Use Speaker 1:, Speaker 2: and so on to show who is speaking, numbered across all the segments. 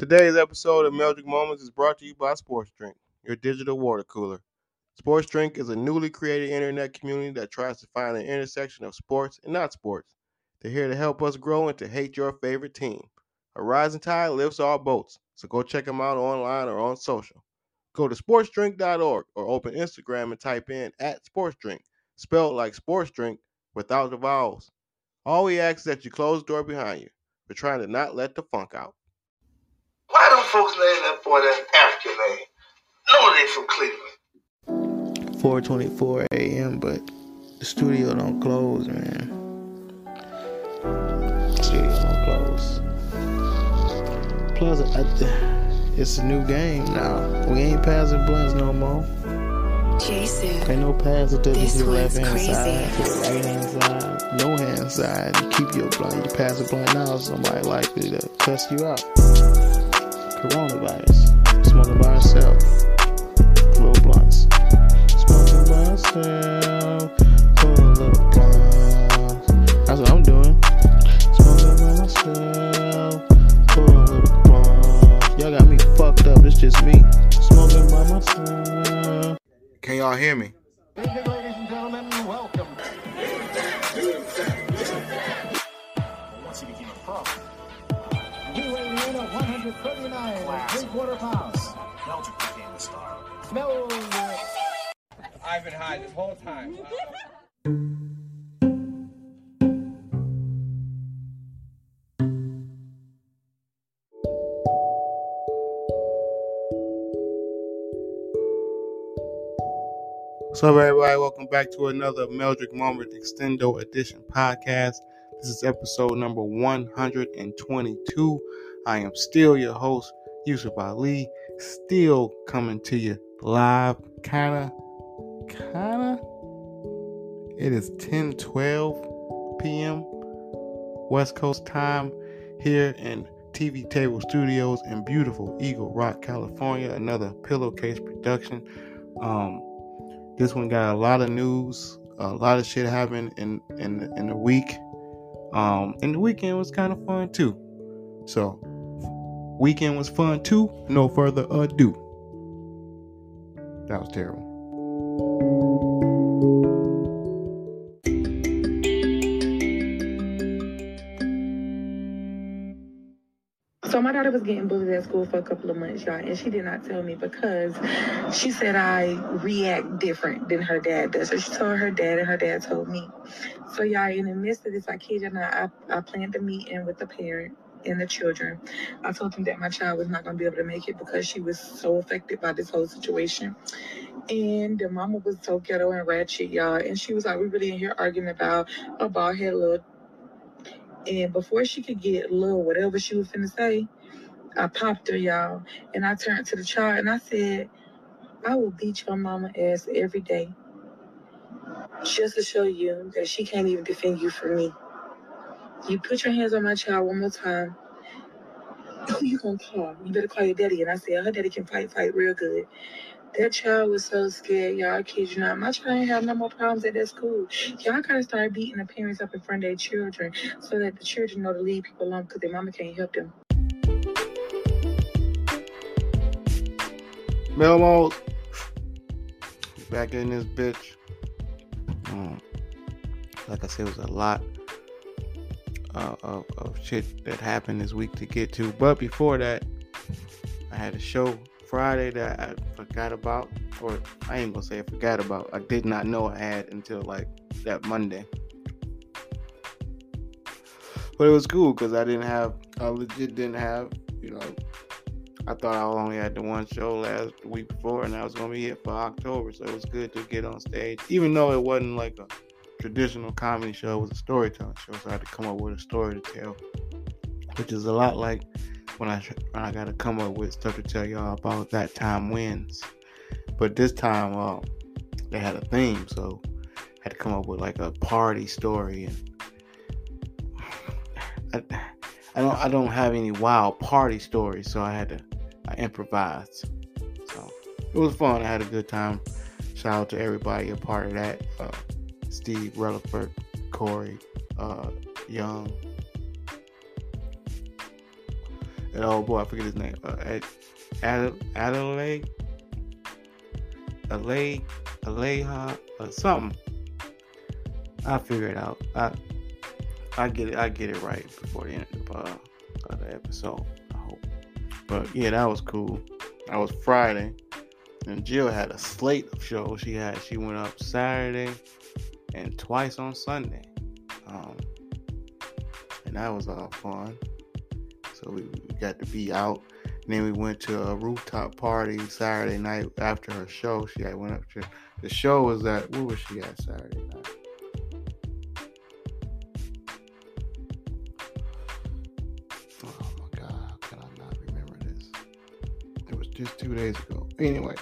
Speaker 1: Today's episode of Meldrick Moments is brought to you by Sports Drink, your digital water cooler. Sports Drink is a newly created internet community that tries to find an intersection of sports and not sports. They're here to help us grow and to hate your favorite team. A rising tide lifts all boats, so go check them out online or on social. Go to sportsdrink.org or open Instagram and type in at sportsdrink, spelled like sports drink without the vowels. All we ask is that you close the door behind you. We're trying to not let the funk out.
Speaker 2: Why don't folks name that boy that African name? No, they from Cleveland.
Speaker 3: 4:24 a.m. But the studio don't close, man. Studio don't close. Plus, I, it's a new game now. We ain't passing blunts no more.
Speaker 4: Jason.
Speaker 3: Ain't no passing to
Speaker 4: This
Speaker 3: the
Speaker 4: one's
Speaker 3: left hand
Speaker 4: crazy.
Speaker 3: side, to the right hand side, no hand side. You keep your blunt. You pass a blunt now, somebody likely to cuss you out. Coronavirus. Smoking by yourself. Little blunts. Smoking by yourself. Pull a little blunt. That's what I'm doing. Smoking by myself. Pull a little blunt. Y'all got me fucked up. It's just me. Smoking by myself.
Speaker 1: Can y'all hear me?
Speaker 5: Ladies and gentlemen, welcome. Once he became a pro. He weighing in at 139 and three quarter pounds. Meldrick became the star. Meldrick.
Speaker 6: I've been high this whole time.
Speaker 1: What's up, everybody? Welcome back to another Meldrick Moment Extendo Edition podcast. This is episode number 122. I am still your host, Yusuf Ali, still coming to you live, kinda, kinda. It is 10 12 p.m. West Coast time here in TV Table Studios in beautiful Eagle Rock, California. Another pillowcase production. Um, this one got a lot of news, a lot of shit happened in in in the week. Um, and the weekend was kind of fun too. So, weekend was fun too. No further ado. That was terrible.
Speaker 7: So my daughter was getting bullied at school for a couple of months, y'all, and she did not tell me because she said I react different than her dad does. So she told her dad, and her dad told me. So y'all, in the midst of this, I kid you not, I, I planned a meeting with the parent and the children. I told them that my child was not going to be able to make it because she was so affected by this whole situation. And the mama was so ghetto and ratchet, y'all, and she was like, "We really in here arguing about a bald head little." And before she could get little whatever she was finna say, I popped her, y'all. And I turned to the child and I said, I will beat your mama ass every day. Just to show you that she can't even defend you from me. You put your hands on my child one more time. Who you gonna call? You better call your daddy. And I said, her daddy can fight, fight real good. That child was so scared, y'all. I kid you not. My child ain't have no more problems at that school. Y'all gotta start beating the parents up in front of their children so that the children know to leave people alone because their mama can't help them.
Speaker 1: Melmos. Back in this bitch. Um, like I said, it was a lot uh, of, of shit that happened this week to get to. But before that, I had a show Friday that I forgot about. Or I ain't gonna say I forgot about. I did not know I had until like that Monday. But it was cool because I didn't have, I legit didn't have, you know, I thought I only had the one show last week before, and I was gonna be it for October. So it was good to get on stage, even though it wasn't like a traditional comedy show. Was a storytelling show, so I had to come up with a story to tell, which is a lot like when I when I got to come up with stuff to tell y'all about that time wins. But this time, uh, they had a theme, so I had to come up with like a party story and. I, I don't I don't have any wild party stories, so I had to I improvised. So it was fun. I had a good time. Shout out to everybody a part of that. Uh, Steve Rutherford, Corey, uh, Young. And oh boy, I forget his name. Uh, Ad- Ad- Adelaide, Alay, Aleha, uh, something. I figure it out. I I get it. I get it right before the end of, uh, of the episode. I hope. But yeah, that was cool. That was Friday, and Jill had a slate of shows. She had. She went up Saturday and twice on Sunday. Um, and that was all fun. So we, got to be out. And then we went to a rooftop party Saturday night after her show. She had went up to the show was at where was she at Saturday night? Oh my god, can I not remember this? It was just two days ago. Anyway,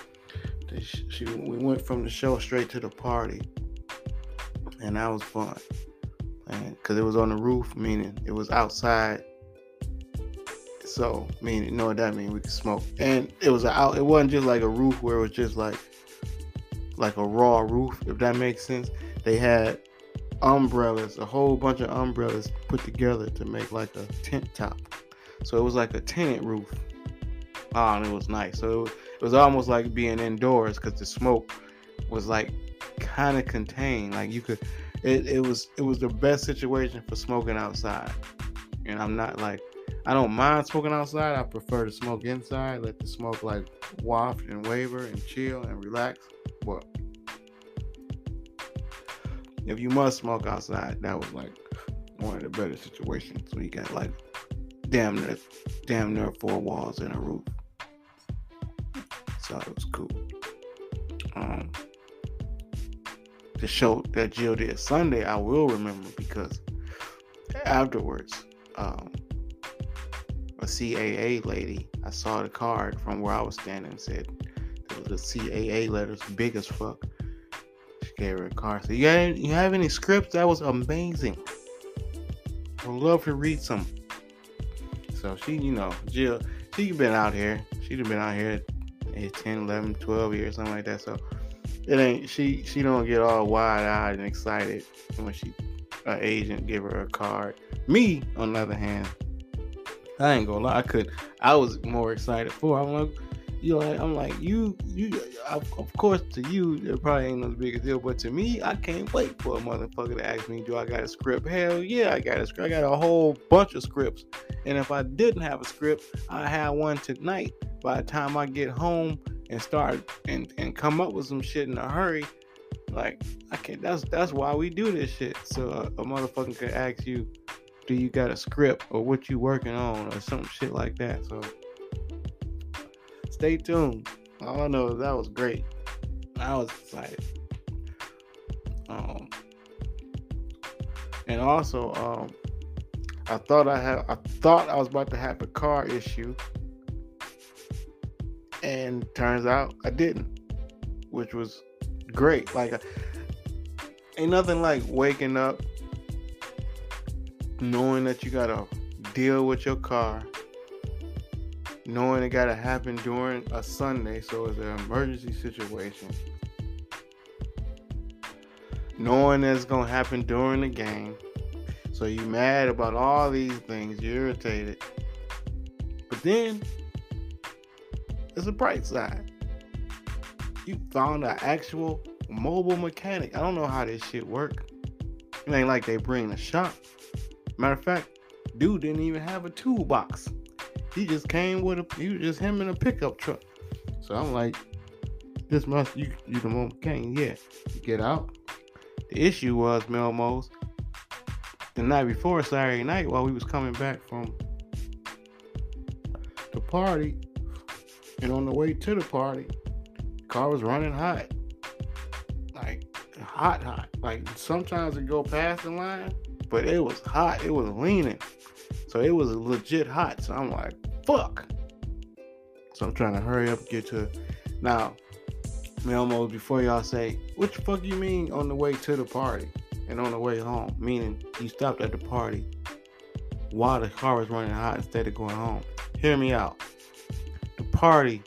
Speaker 1: she we went from the show straight to the party, and that was fun. Because it was on the roof, meaning it was outside. So, meaning, you know what that means? We could smoke, and it was out. It wasn't just like a roof where it was just like, like a raw roof, if that makes sense. They had umbrellas, a whole bunch of umbrellas put together to make like a tent top. So it was like a tenant roof. Oh, and it was nice. So it was almost like being indoors because the smoke was like kind of contained. Like you could, it, it was it was the best situation for smoking outside. And I'm not like I don't mind smoking outside. I prefer to smoke inside. Let the smoke like waft and waver and chill and relax. But if you must smoke outside, that was like one of the better situations. You got like damn near damn near four walls and a roof. So it was cool. Um the show that Jill did Sunday, I will remember because afterwards, um, a CAA lady, I saw the card from where I was standing and said the CAA letters big as fuck. She gave her a card. So you got you have any scripts? That was amazing. I would love to read some. So she, you know, Jill, she been out here. She'd been out here 10, 11, 12 years, something like that. So it ain't she she don't get all wide eyed and excited when she her agent give her a card. Me, on the other hand, I ain't gonna lie, I could I was more excited for. I'm like, you know, I'm like you you of course to you it probably ain't no big deal, but to me, I can't wait for a motherfucker to ask me, do I got a script? Hell yeah, I got a script. I got a whole bunch of scripts, and if I didn't have a script, I have one tonight. By the time I get home and start and, and come up with some shit in a hurry, like I can't. That's that's why we do this shit. So a, a motherfucker could ask you, do you got a script or what you working on or some shit like that. So stay tuned. All I know is that was great. I was excited. Um, and also, um, I thought I had, I thought I was about to have a car issue, and turns out I didn't, which was great. Like, ain't nothing like waking up knowing that you gotta deal with your car, knowing it gotta happen during a Sunday, so it's an emergency situation, knowing that it's gonna happen during the game, so you mad about all these things, you're irritated. But then there's a bright side. You found an actual mobile mechanic. I don't know how this shit work. It ain't like they bring a shop. Matter of fact, dude didn't even have a toolbox. He just came with a he was just him in a pickup truck. So I'm like, this must you you the mobile mechanic. Yeah. You get out. The issue was Melmos. The night before Saturday night while we was coming back from the party and on the way to the party, car was running hot. Like hot, hot. Like sometimes it go past the line, but it was hot. It was leaning. So it was legit hot. So I'm like, fuck. So I'm trying to hurry up get to now. Melmo, before y'all say, what the fuck you mean on the way to the party and on the way home? Meaning you stopped at the party while the car was running hot instead of going home. Hear me out. The party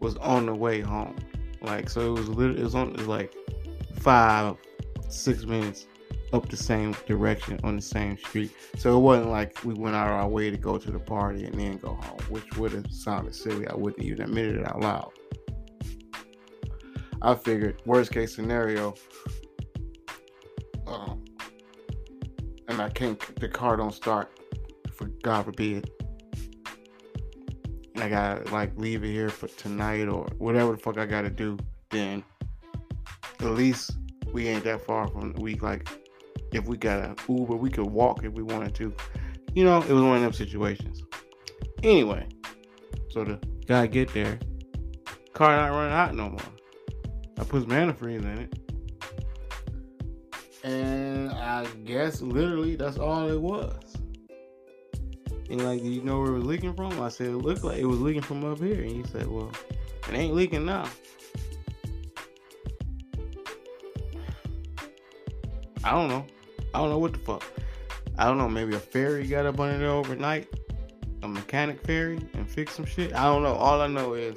Speaker 1: was on the way home. Like so it was literally it was on it was like five, six minutes up the same direction on the same street. So it wasn't like we went out of our way to go to the party and then go home, which would have sounded silly. I wouldn't even admit it out loud. I figured worst case scenario, um, and I can't. The car don't start. For God forbid, I gotta like leave it here for tonight or whatever the fuck I gotta do. Then at least we ain't that far from the we like if we got an Uber, we could walk if we wanted to. You know, it was one of them situations. Anyway, so the guy get there, car not running hot no more. I put antifreeze in it. And I guess literally that's all it was. And like, do you know where it was leaking from? I said it looked like it was leaking from up here. And he said, Well, it ain't leaking now. I don't know. I don't know what the fuck. I don't know. Maybe a fairy got up under there overnight, a mechanic fairy, and fixed some shit. I don't know. All I know is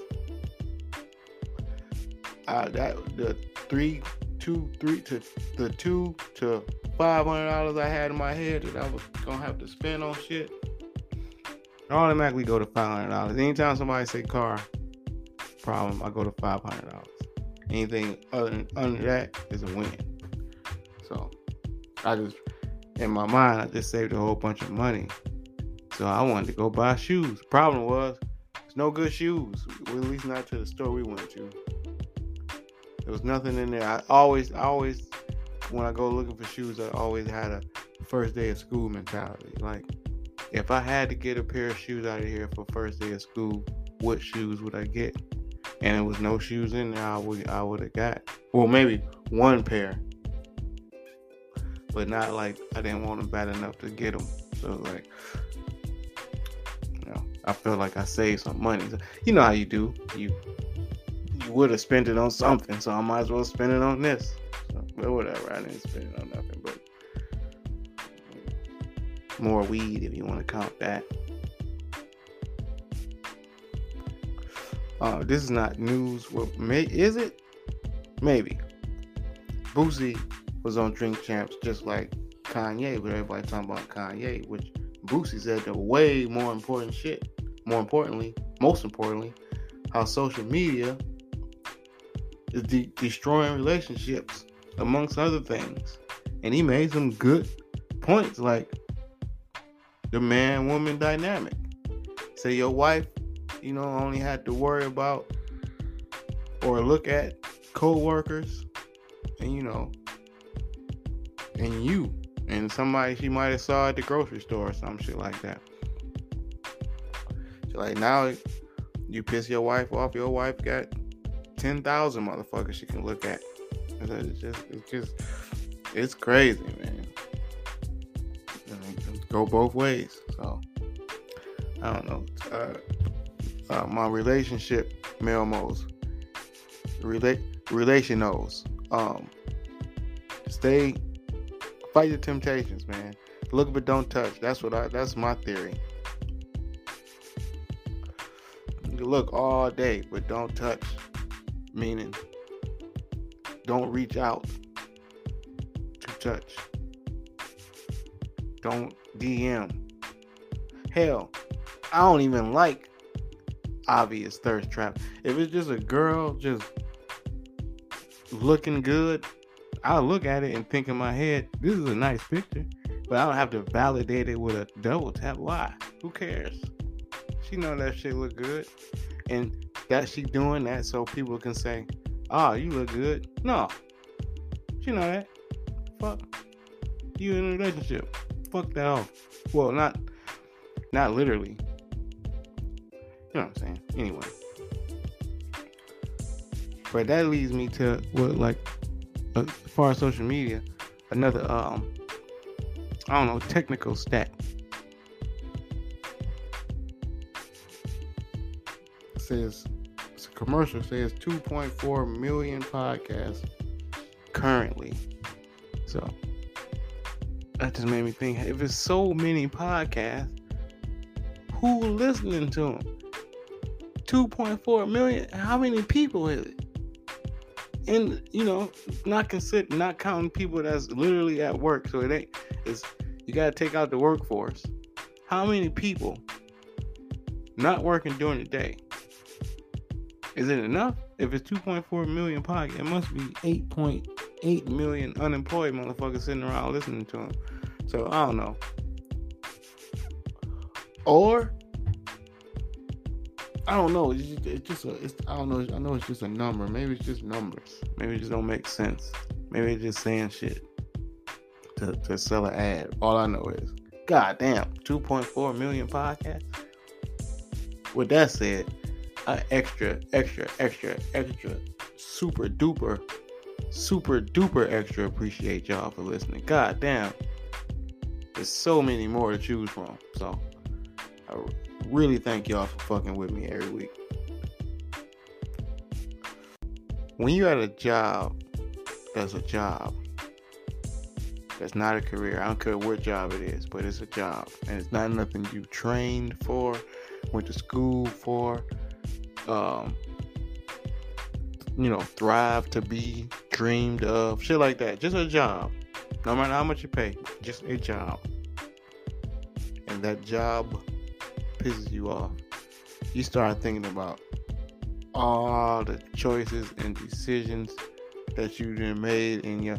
Speaker 1: uh, that the three, two, three to the two to five hundred dollars I had in my head that I was gonna have to spend on shit. Automatically go to five hundred dollars. Anytime somebody say car problem, I go to five hundred dollars. Anything other than under that is a win. So I just in my mind I just saved a whole bunch of money. So I wanted to go buy shoes. Problem was, it's no good shoes. At least not to the store we went to. There was nothing in there. I always, I always, when I go looking for shoes, I always had a first day of school mentality. Like, if I had to get a pair of shoes out of here for first day of school, what shoes would I get? And there was no shoes in there. I would, I would have got. Well, maybe one pair, but not like I didn't want them bad enough to get them. So like, you know, I feel like I saved some money. You know how you do. You you would have spent it on something, so I might as well spend it on this. So, but whatever, I didn't spend it on nothing more weed if you want to count that. Uh, this is not news. Well, may, is it? Maybe. Boosie was on Drink Champs just like Kanye, but everybody talking about Kanye, which Boosie said the way more important shit. More importantly, most importantly, how social media is de- destroying relationships, amongst other things. And he made some good points, like the man woman dynamic. Say your wife, you know, only had to worry about or look at co workers and, you know, and you and somebody she might have saw at the grocery store or some shit like that. So like now you piss your wife off, your wife got ten thousand motherfuckers she can look at. It's just, it's just, it's crazy, man. Go both ways. So I don't know. Uh, uh, my relationship Melmos, relate relationals. Um, stay, fight the temptations, man. Look but don't touch. That's what I. That's my theory. You look all day, but don't touch meaning don't reach out to touch. Don't DM. Hell, I don't even like obvious thirst trap. If it's just a girl just looking good, I'll look at it and think in my head, this is a nice picture. But I don't have to validate it with a double tap. Why? Who cares? She know that shit look good. And that she doing that so people can say, "Oh, you look good." No, she know that. Fuck you in a relationship. Fuck off. Well, not not literally. You know what I'm saying? Anyway, but that leads me to what like uh, as far as social media, another um I don't know technical stat. says it's a commercial says 2.4 million podcasts currently. So that just made me think if it's so many podcasts, who listening to them? 2.4 million. How many people is it? and you know, not consider not counting people that's literally at work. So it ain't it's you gotta take out the workforce. How many people not working during the day? Is it enough? If it's 2.4 million pocket, it must be 8.8 million unemployed motherfuckers sitting around listening to him. So I don't know. Or I don't know. It's just, it's just a. It's, I don't know. I know it's just a number. Maybe it's just numbers. Maybe it just don't make sense. Maybe it's just saying shit to, to sell an ad. All I know is, god damn, 2.4 million podcasts. With that said, I extra, extra, extra, extra, super duper, super duper extra appreciate y'all for listening. God damn, there's so many more to choose from. So I really thank y'all for fucking with me every week. When you're at a job that's a job, that's not a career. I don't care what job it is, but it's a job. And it's not nothing you trained for, went to school for, um, you know, thrive to be, dreamed of, shit like that. Just a job. No matter how much you pay, just a job. And that job pisses you off. You start thinking about all the choices and decisions that you done made in your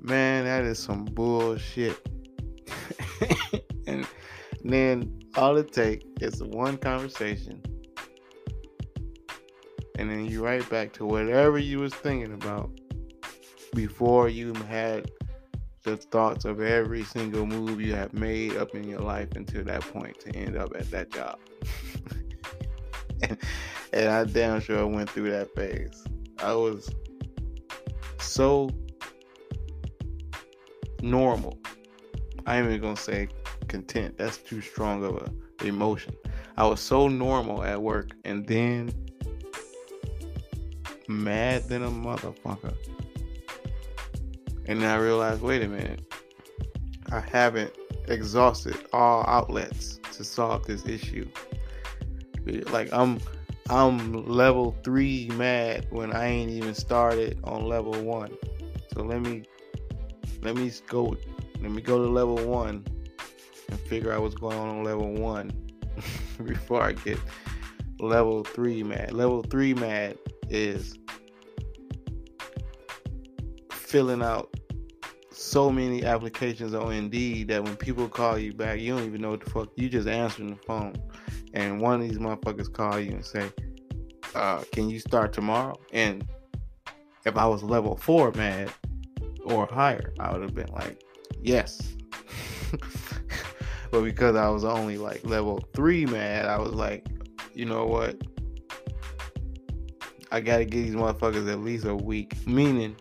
Speaker 1: man, that is some bullshit. and then all it takes is one conversation. And then you right back to whatever you was thinking about before you had the thoughts of every single move you have made up in your life until that point to end up at that job. and, and I damn sure went through that phase. I was so normal. I ain't even gonna say content. That's too strong of a emotion. I was so normal at work, and then mad than a motherfucker. And then I realized, wait a minute, I haven't exhausted all outlets to solve this issue. Like I'm I'm level three mad when I ain't even started on level one. So let me let me go let me go to level one and figure out what's going on on level one before I get level three mad. Level three mad is filling out so many applications on Indeed that when people call you back, you don't even know what the fuck. You just answering the phone, and one of these motherfuckers call you and say, uh, "Can you start tomorrow?" And if I was level four mad or higher, I would have been like, "Yes." but because I was only like level three mad, I was like, you know what? I gotta give these motherfuckers at least a week. Meaning,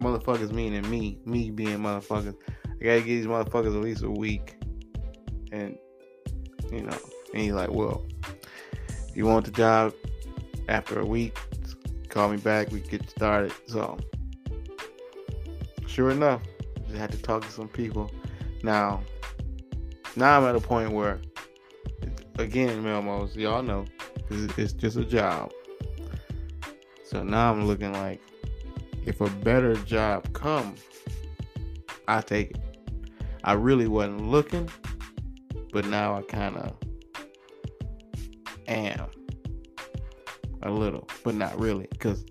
Speaker 1: motherfuckers meaning me, me being motherfuckers. I gotta give these motherfuckers at least a week. And you know, and he's like, well, you want the job after a week, call me back, we get started. So sure enough, just had to talk to some people. Now now I'm at a point where again, Melmos, y'all know, it's just a job. So now I'm looking like if a better job come, I take it. I really wasn't looking, but now I kind of am a little, but not really, because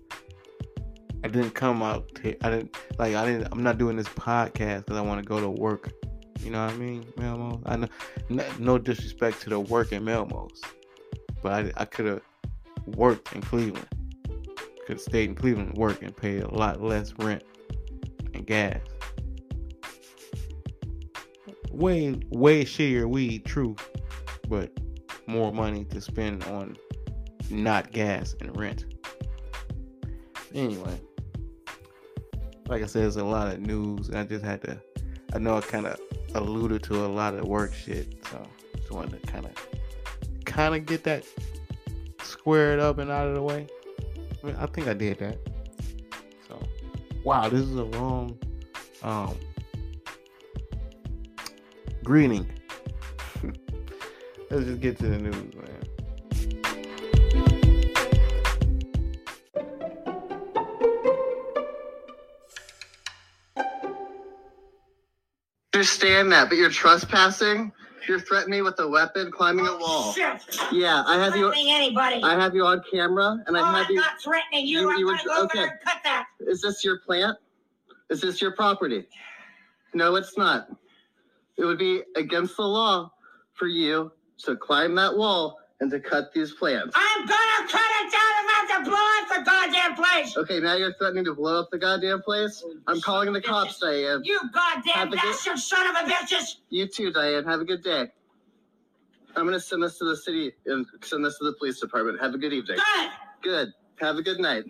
Speaker 1: I didn't come out. To, I didn't like. I didn't. I'm not doing this podcast because I want to go to work. You know what I mean, Melmos? I know. No, no disrespect to the work working Melmos, but I, I could have worked in Cleveland could stayed in Cleveland work and pay a lot less rent and gas. Way, way shittier weed, true, but more money to spend on not gas and rent. Anyway, like I said, there's a lot of news, and I just had to. I know I kind of alluded to a lot of work shit, so just wanted to kind of, kind of get that squared up and out of the way. I think I did that. So, wow, this is a long um, greeting. Let's just get to the news, man.
Speaker 4: Understand that, but you're trespassing? You're threatening me with a weapon, climbing a oh, wall.
Speaker 8: Shit.
Speaker 4: Yeah, I have you.
Speaker 8: Threatening anybody.
Speaker 4: I have you on camera, and
Speaker 8: oh,
Speaker 4: I have
Speaker 8: I'm
Speaker 4: you.
Speaker 8: not threatening you.
Speaker 4: you-
Speaker 8: I'm
Speaker 4: you
Speaker 8: gonna go over
Speaker 4: okay.
Speaker 8: there and cut that.
Speaker 4: Is this your plant? Is this your property? No, it's not. It would be against the law for you to climb that wall and to cut these plants.
Speaker 8: I'm gonna cut it down. I'm about to blow up the goddamn place.
Speaker 4: Okay, now you're threatening to blow up the goddamn place? I'm calling the cops, Diane.
Speaker 8: You goddamn
Speaker 4: Have a good-
Speaker 8: bastard son of a bitches.
Speaker 4: You too, Diane. Have a good day. I'm gonna send this to the city and send this to the police department. Have a good evening.
Speaker 8: Good.
Speaker 4: Good. Have a good night.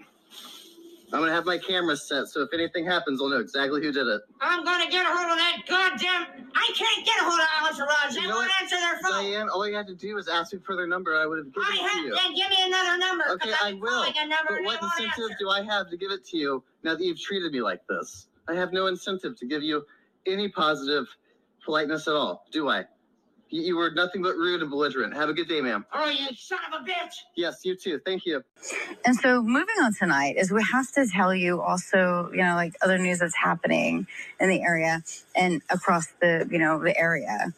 Speaker 4: I'm gonna have my cameras set so if anything happens, I'll know exactly who did it.
Speaker 8: I'm gonna get a hold of that goddamn. I can't get a hold of Alice Raj. They
Speaker 4: You know
Speaker 8: won't
Speaker 4: what,
Speaker 8: answer their phone.
Speaker 4: Diane, all you had to do was ask me for their number. I would have given
Speaker 8: I
Speaker 4: it to you. I have.
Speaker 8: Then give me another number.
Speaker 4: Okay,
Speaker 8: I've
Speaker 4: I will.
Speaker 8: calling a number
Speaker 4: But what incentive
Speaker 8: answer.
Speaker 4: do I have to give it to you now that you've treated me like this? I have no incentive to give you any positive politeness at all, do I? You, you were nothing but rude and belligerent. Have a good day, ma'am.
Speaker 8: Oh, you son of a bitch.
Speaker 4: Yes, you too. Thank you.
Speaker 9: And so moving on tonight is we have to tell you also, you know, like other news that's happening in the area and across the, you know, the area.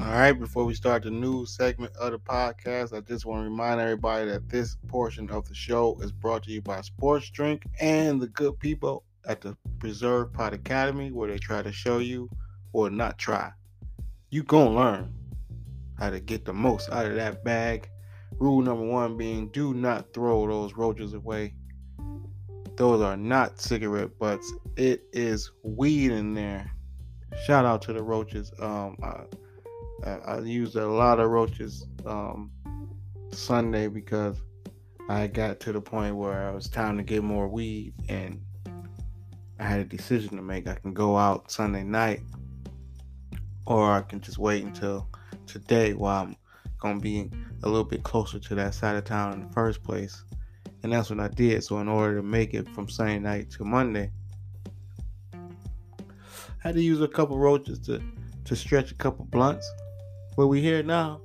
Speaker 1: All right, before we start the news segment of the podcast, I just want to remind everybody that this portion of the show is brought to you by Sports Drink and the good people at the Preserve Pot Academy, where they try to show you, or not try, you gonna learn how to get the most out of that bag. Rule number one being do not throw those roaches away. Those are not cigarette butts. It is weed in there. Shout out to the roaches. Um, I, I, I used a lot of roaches um, Sunday because I got to the point where it was time to get more weed and I had a decision to make. I can go out Sunday night or I can just wait until today while I'm to be a little bit closer to that side of town in the first place. And that's what I did. So, in order to make it from Sunday night to Monday, I had to use a couple roaches to, to stretch a couple blunts. But we here now,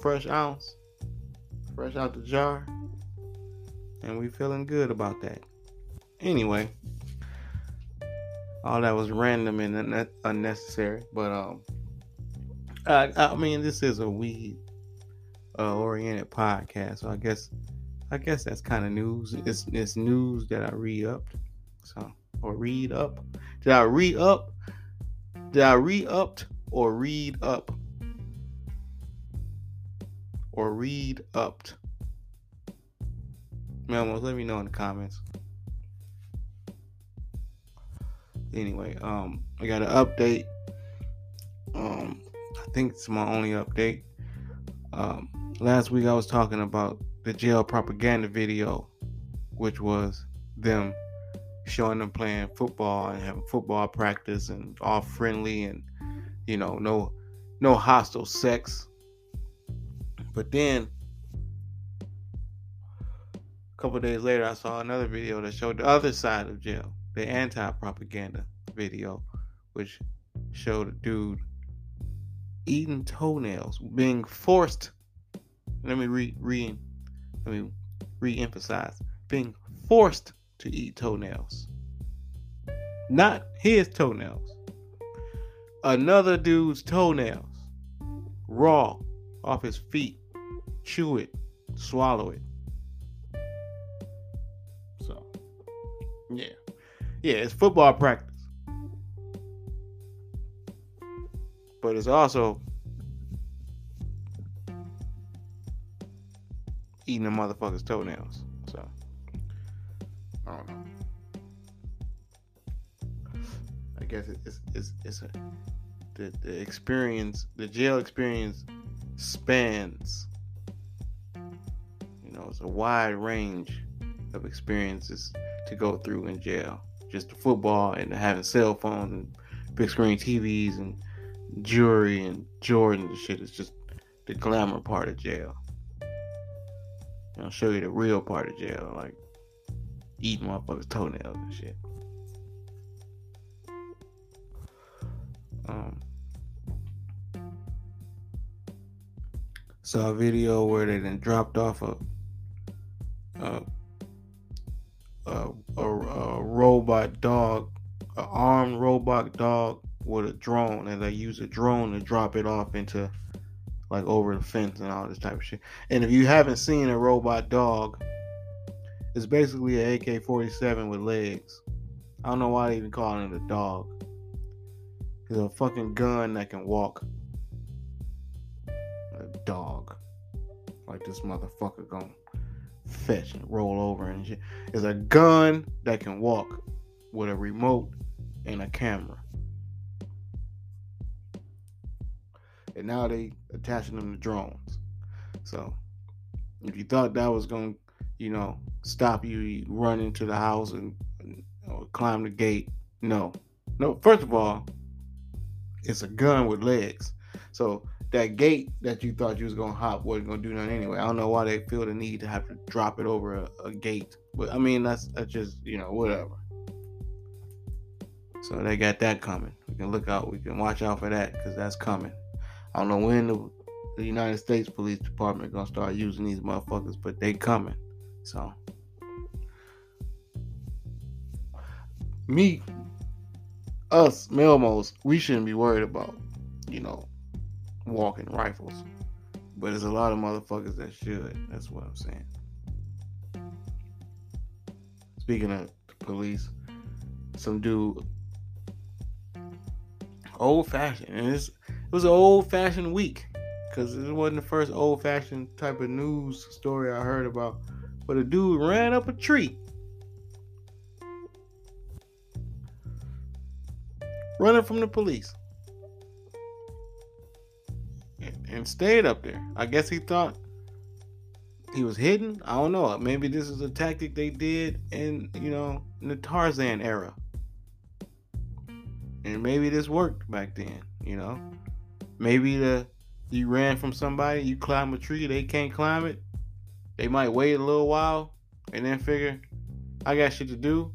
Speaker 1: fresh ounce, fresh out the jar, and we feeling good about that. Anyway, all that was random and unne- unnecessary, but um, I, I mean this is a weed uh, oriented podcast, so I guess I guess that's kind of news. It's it's news that I read up, so or read up. Did I read up? Did I read upped or read up? or read upped? Melmos, let me know in the comments. Anyway, um, I got an update. Um, I think it's my only update. Um, last week I was talking about the jail propaganda video, which was them showing them playing football and having football practice and all friendly and you know no no hostile sex but then a couple days later, I saw another video that showed the other side of jail, the anti-propaganda video, which showed a dude eating toenails, being forced. Let me re re let me re-emphasize, being forced to eat toenails, not his toenails, another dude's toenails, raw off his feet chew it, swallow it. Yeah, it's football practice. But it's also eating a motherfucker's toenails. So, I don't know. I guess it's it's it's a the, the experience, the jail experience spans you know it's a wide range of experiences to go through in jail just the football and having cell phones and big screen tvs and jewelry and jordan and shit is just the glamour part of jail. I'll show you the real part of jail like eating motherfuckers toenails and shit. Um saw a video where they then dropped off a a, a, a, robot dog, an armed robot dog with a drone, and they use a drone to drop it off into like over the fence and all this type of shit. And if you haven't seen a robot dog, it's basically an AK-47 with legs. I don't know why they even call it a dog. It's a fucking gun that can walk. A dog. Like this motherfucker gonna fetch and roll over and shit. It's a gun that can walk with a remote and a camera. And now they attaching them to drones. So if you thought that was gonna, you know, stop you, you run into the house and, and or climb the gate, no. No, first of all, it's a gun with legs. So that gate that you thought you was gonna hop wasn't gonna do nothing anyway. I don't know why they feel the need to have to drop it over a, a gate, but I mean that's that's just you know whatever. So they got that coming. We can look out. We can watch out for that because that's coming. I don't know when the, the United States Police Department gonna start using these motherfuckers, but they coming. So me, us, Melmos, we shouldn't be worried about, you know, walking rifles. But there's a lot of motherfuckers that should. That's what I'm saying. Speaking of police, some dude, old fashioned, and it's, it was an old fashioned week because it wasn't the first old fashioned type of news story I heard about. But a dude ran up a tree. Running from the police and stayed up there. I guess he thought he was hidden. I don't know. Maybe this is a tactic they did in, you know, in the Tarzan era. And maybe this worked back then, you know. Maybe the you ran from somebody, you climb a tree, they can't climb it. They might wait a little while and then figure, I got shit to do.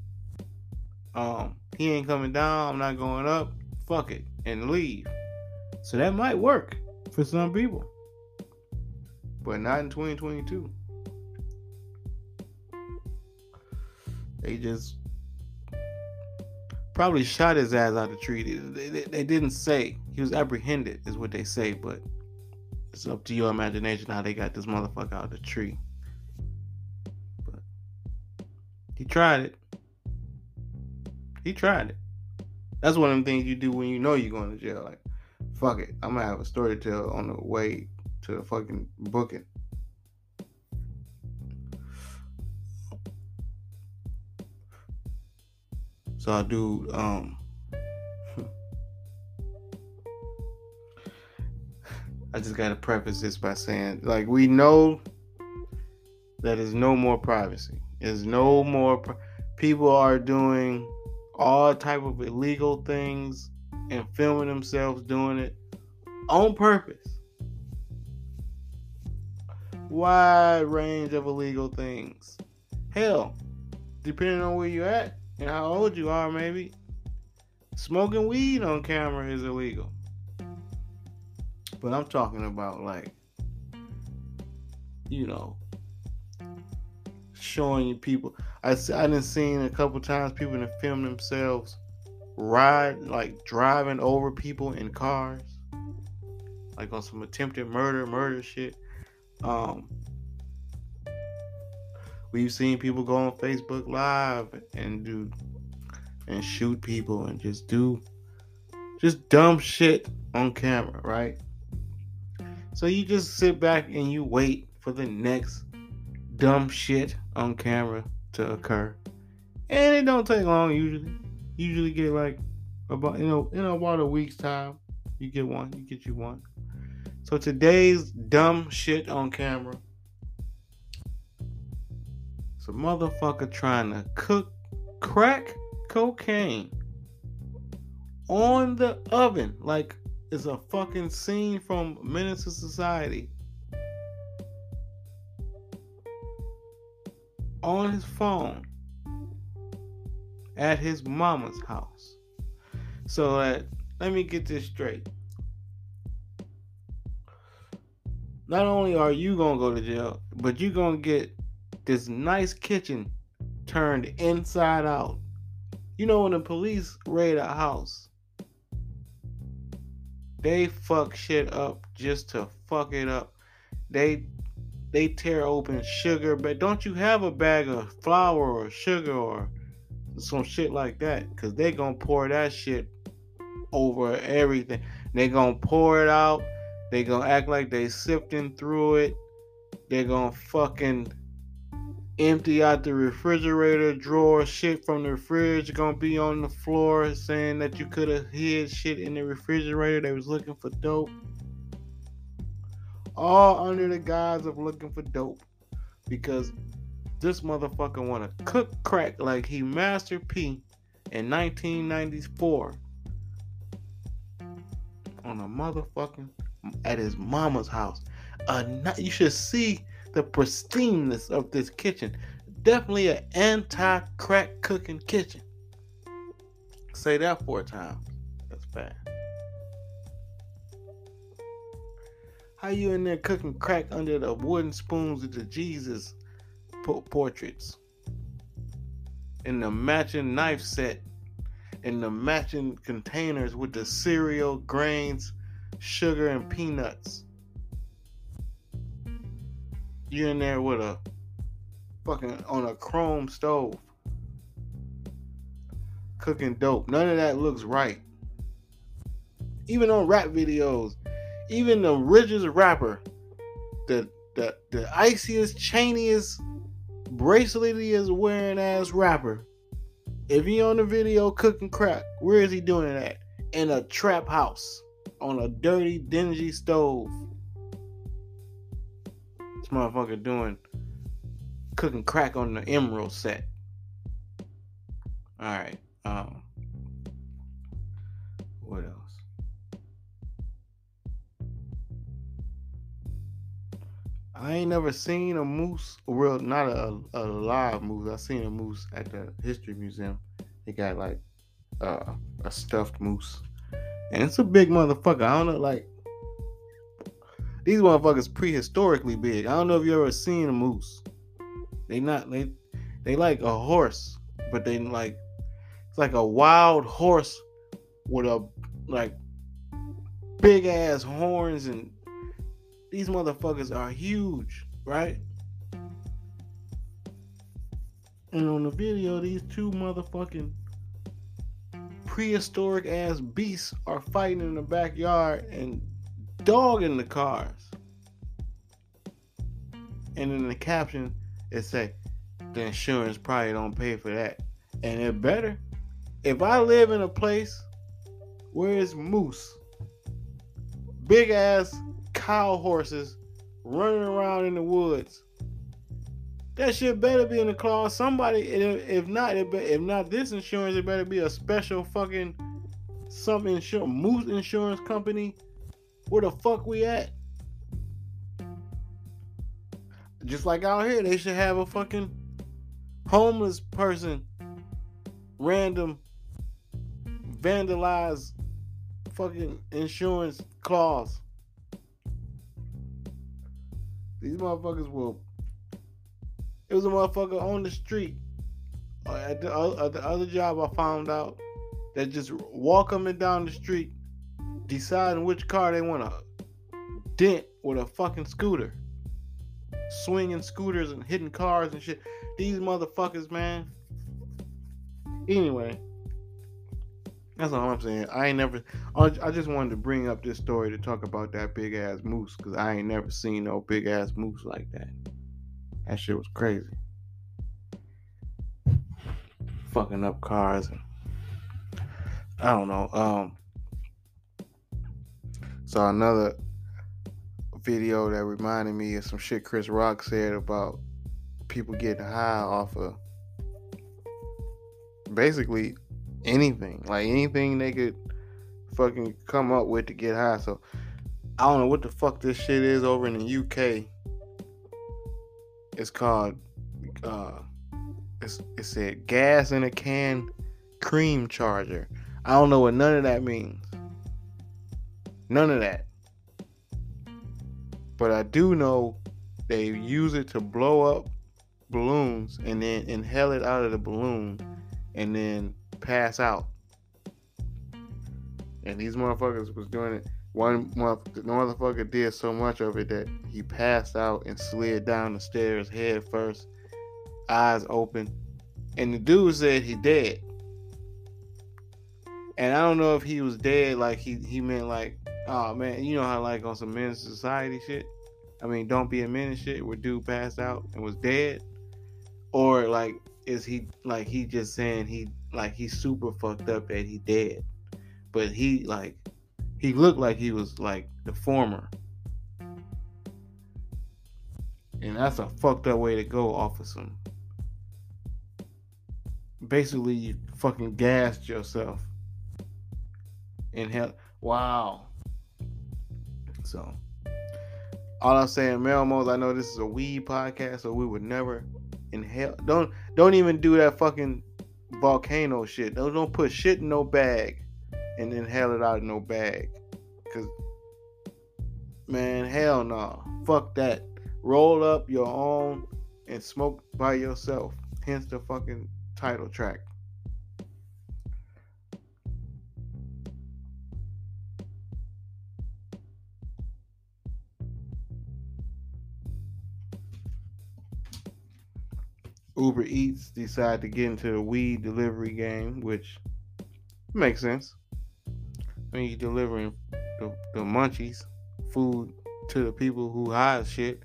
Speaker 1: Um, he ain't coming down, I'm not going up. Fuck it. And leave. So that might work for some people, but not in 2022. They just probably shot his ass out of the tree. They, they, they, didn't say he was apprehended, is what they say, but it's up to your imagination how they got this motherfucker out of the tree. But he tried it. He tried it. That's one of the things you do when you know you're going to jail. Like, fuck it, I'm gonna have a story to tell on the way to the fucking booking. So I do um I just gotta preface this by saying like we know that there's no more privacy. There's no more pri- people are doing all type of illegal things and filming themselves doing it on purpose. Wide range of illegal things. Hell, depending on where you're at and how old you are, maybe smoking weed on camera is illegal. But I'm talking about like, you know, showing people. I I didn't seen a couple times people that film themselves ride like driving over people in cars like on some attempted murder murder shit. Um we've seen people go on facebook live and do and shoot people and just do just dumb shit on camera right? So you just sit back and you wait for the next dumb shit on camera to occur. And it don't take long usually usually get like about you know in about a week's time you get one you get you one. So today's dumb shit on camera. It's a motherfucker trying to cook crack cocaine on the oven. Like it's a fucking scene from Menace to Society. On his phone at his mama's house. So uh, let me get this straight. Not only are you gonna go to jail, but you're gonna get this nice kitchen turned inside out. You know when the police raid a house, they fuck shit up just to fuck it up. They they tear open sugar, but don't you have a bag of flour or sugar or some shit like that? Cause they gonna pour that shit over everything. They gonna pour it out. They gonna act like they sifting through it. They gonna fucking empty out the refrigerator drawer. Shit from the fridge gonna be on the floor saying that you could have hid shit in the refrigerator. They was looking for dope. All under the guise of looking for dope. Because this motherfucker wanna cook crack like he Master P in 1994 on a motherfucking at his mama's house. Uh, you should see the pristineness of this kitchen. Definitely an anti-crack cooking kitchen. Say that four times. That's bad. How you in there cooking crack under the wooden spoons of the Jesus portraits? In the matching knife set, in the matching containers with the cereal, grains, sugar, and peanuts. You're in there with a fucking on a chrome stove cooking dope. None of that looks right. Even on rap videos, even the richest rapper, the the the iciest, chainiest, braceletiest wearing ass rapper, if he on the video cooking crack, where is he doing it at? In a trap house on a dirty, dingy stove This motherfucker doing cooking crack on the Emeril set. All right. Um, I ain't never seen a moose, real not a, a live moose. I seen a moose at the history museum. They got like uh, a stuffed moose, and it's a big motherfucker. I don't know, like these motherfuckers prehistorically big. I don't know if you ever seen a moose. They not they they like a horse, but they like it's like a wild horse with a like big ass horns and these motherfuckers are huge, right? And on the video, these two motherfucking prehistoric ass beasts are fighting in the backyard and dogging the cars. And in the caption, it say, the insurance probably don't pay for that. And it better. If I live in a place where it's moose, big ass cow horses running around in the woods, that shit better be in the clause. Somebody, if not, if not this insurance, it better be a special fucking some insurance, moose insurance company where the fuck we at? Just like out here, they should have a fucking homeless person, random, vandalized fucking insurance clause. Motherfuckers will. It was a motherfucker on the street uh, at the, uh, at the other job. I found out that just walk coming down the street deciding which car they want to dent with a fucking scooter. Swinging scooters and hitting cars and shit. These motherfuckers, man. Anyway, that's all I'm saying. I ain't never. I just wanted to bring up this story to talk about that big ass moose because I ain't never seen no big ass moose like that. That shit was crazy. Fucking up cars and I don't know. Um, Saw another video that reminded me of some shit Chris Rock said about people getting high off of basically anything. Like anything they could fucking come up with to get high. So I don't know what the fuck this shit is over in the UK. It's called uh it's it said gas in a can cream charger. I don't know what none of that means. None of that. But I do know they use it to blow up balloons and then inhale it out of the balloon and then pass out. And these motherfuckers was doing it. One motherfucker did so much of it that he passed out and slid down the stairs head first, eyes open. And the dude said he dead. And I don't know if he was dead like he he meant like, oh man, you know how like on some Menace Society shit. I mean, don't be a man and shit where dude passed out and was dead, or like is he like he just saying he like he's super fucked up that he dead, but he like he looked like he was like the former, and that's a fucked up way to go off of some. Basically, you fucking gassed yourself. And hell, wow. So all I'm saying, Melmos, I know this is a weed podcast, so we would never inhale. Don't don't even do that fucking volcano shit. Don't don't put shit in no bag and inhale it out in no bag. Cause man, hell no. Fuck that. Roll up your own and smoke by yourself. Hence the fucking title track. Uber Eats decide to get into the weed delivery game, which makes sense. I mean, you're delivering the, the munchies, food to the people who hide shit.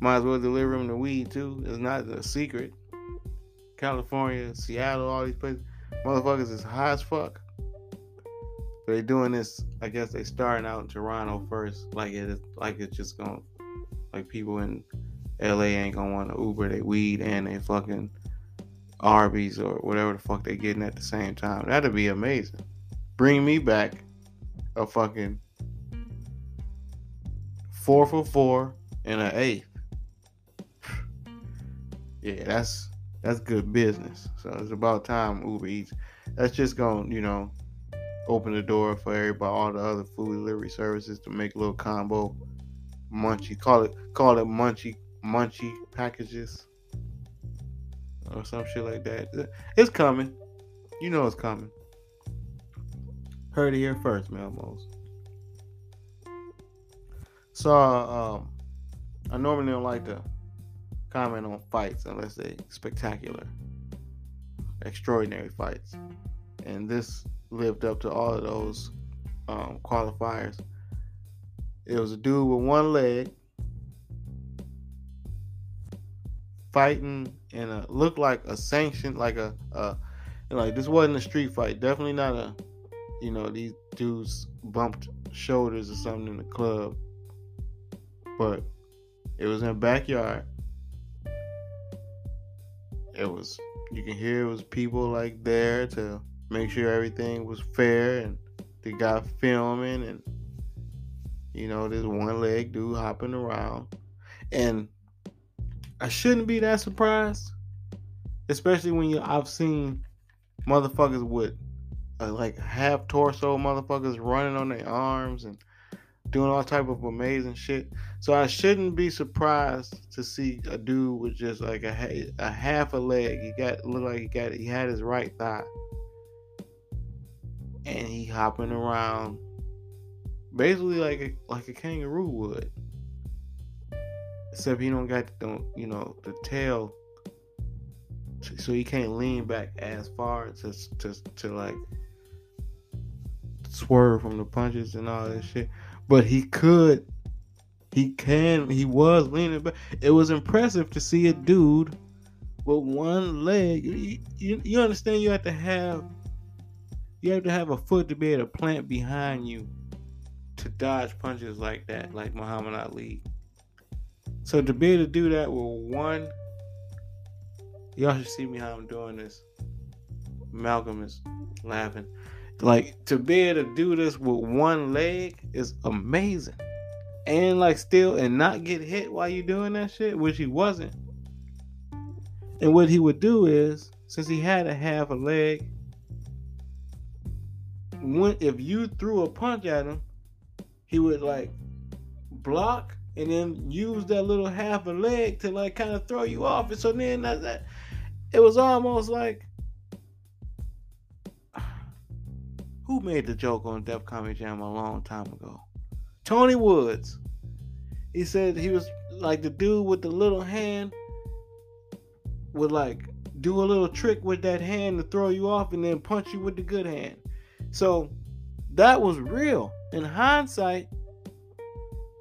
Speaker 1: Might as well deliver them the weed too. It's not a secret. California, Seattle, all these places, motherfuckers is high as fuck. But they doing this. I guess they starting out in Toronto first, like it is, like it's just going, like people in LA ain't gonna want to Uber they weed and they fucking Arby's or whatever the fuck they getting at the same time. That'd be amazing. Bring me back a fucking four for four and an eighth. Yeah, that's that's good business. So it's about time Uber Eats. That's just gonna, you know, open the door for everybody, all the other food delivery services to make a little combo munchie. Call it call it munchie munchie packages or some shit like that. It's coming. You know it's coming. Heard it here first, Melmos. So, um, I normally don't like to comment on fights unless they spectacular, extraordinary fights, and this lived up to all of those um, qualifiers. It was a dude with one leg fighting and a looked like a sanction, like a, a like this wasn't a street fight. Definitely not a, you know, these dudes bumped shoulders or something in the club. But it was in a backyard. It was you can hear it was people like there to make sure everything was fair and the guy filming and you know this one leg dude hopping around and I shouldn't be that surprised, especially when you I've seen motherfuckers with uh, like half torso motherfuckers running on their arms and doing all type of amazing shit. So I shouldn't be surprised to see a dude with just like a a half a leg. He got looked like he got he had his right thigh, and he hopping around, basically like a, like a kangaroo would. Except he don't got the you know the tail, so he can't lean back as far to to to like swerve from the punches and all that shit. But he could, he can, he was leaning back. It was impressive to see a dude with one leg. You, you, you understand? You have to have you have to have a foot to be able to plant behind you to dodge punches like that, like Muhammad Ali. So to be able to do that with one, y'all should see me how I'm doing this. Malcolm is laughing. Like to be able to do this with one leg is amazing. And like still and not get hit while you're doing that shit, which he wasn't. And what he would do is, since he had a half a leg, when if you threw a punch at him, he would like block and then use that little half a leg to like kind of throw you off. And so then that, that it was almost like who made the joke on Def Comedy Jam a long time ago? Tony Woods. He said he was like the dude with the little hand would like do a little trick with that hand to throw you off and then punch you with the good hand. So that was real. In hindsight,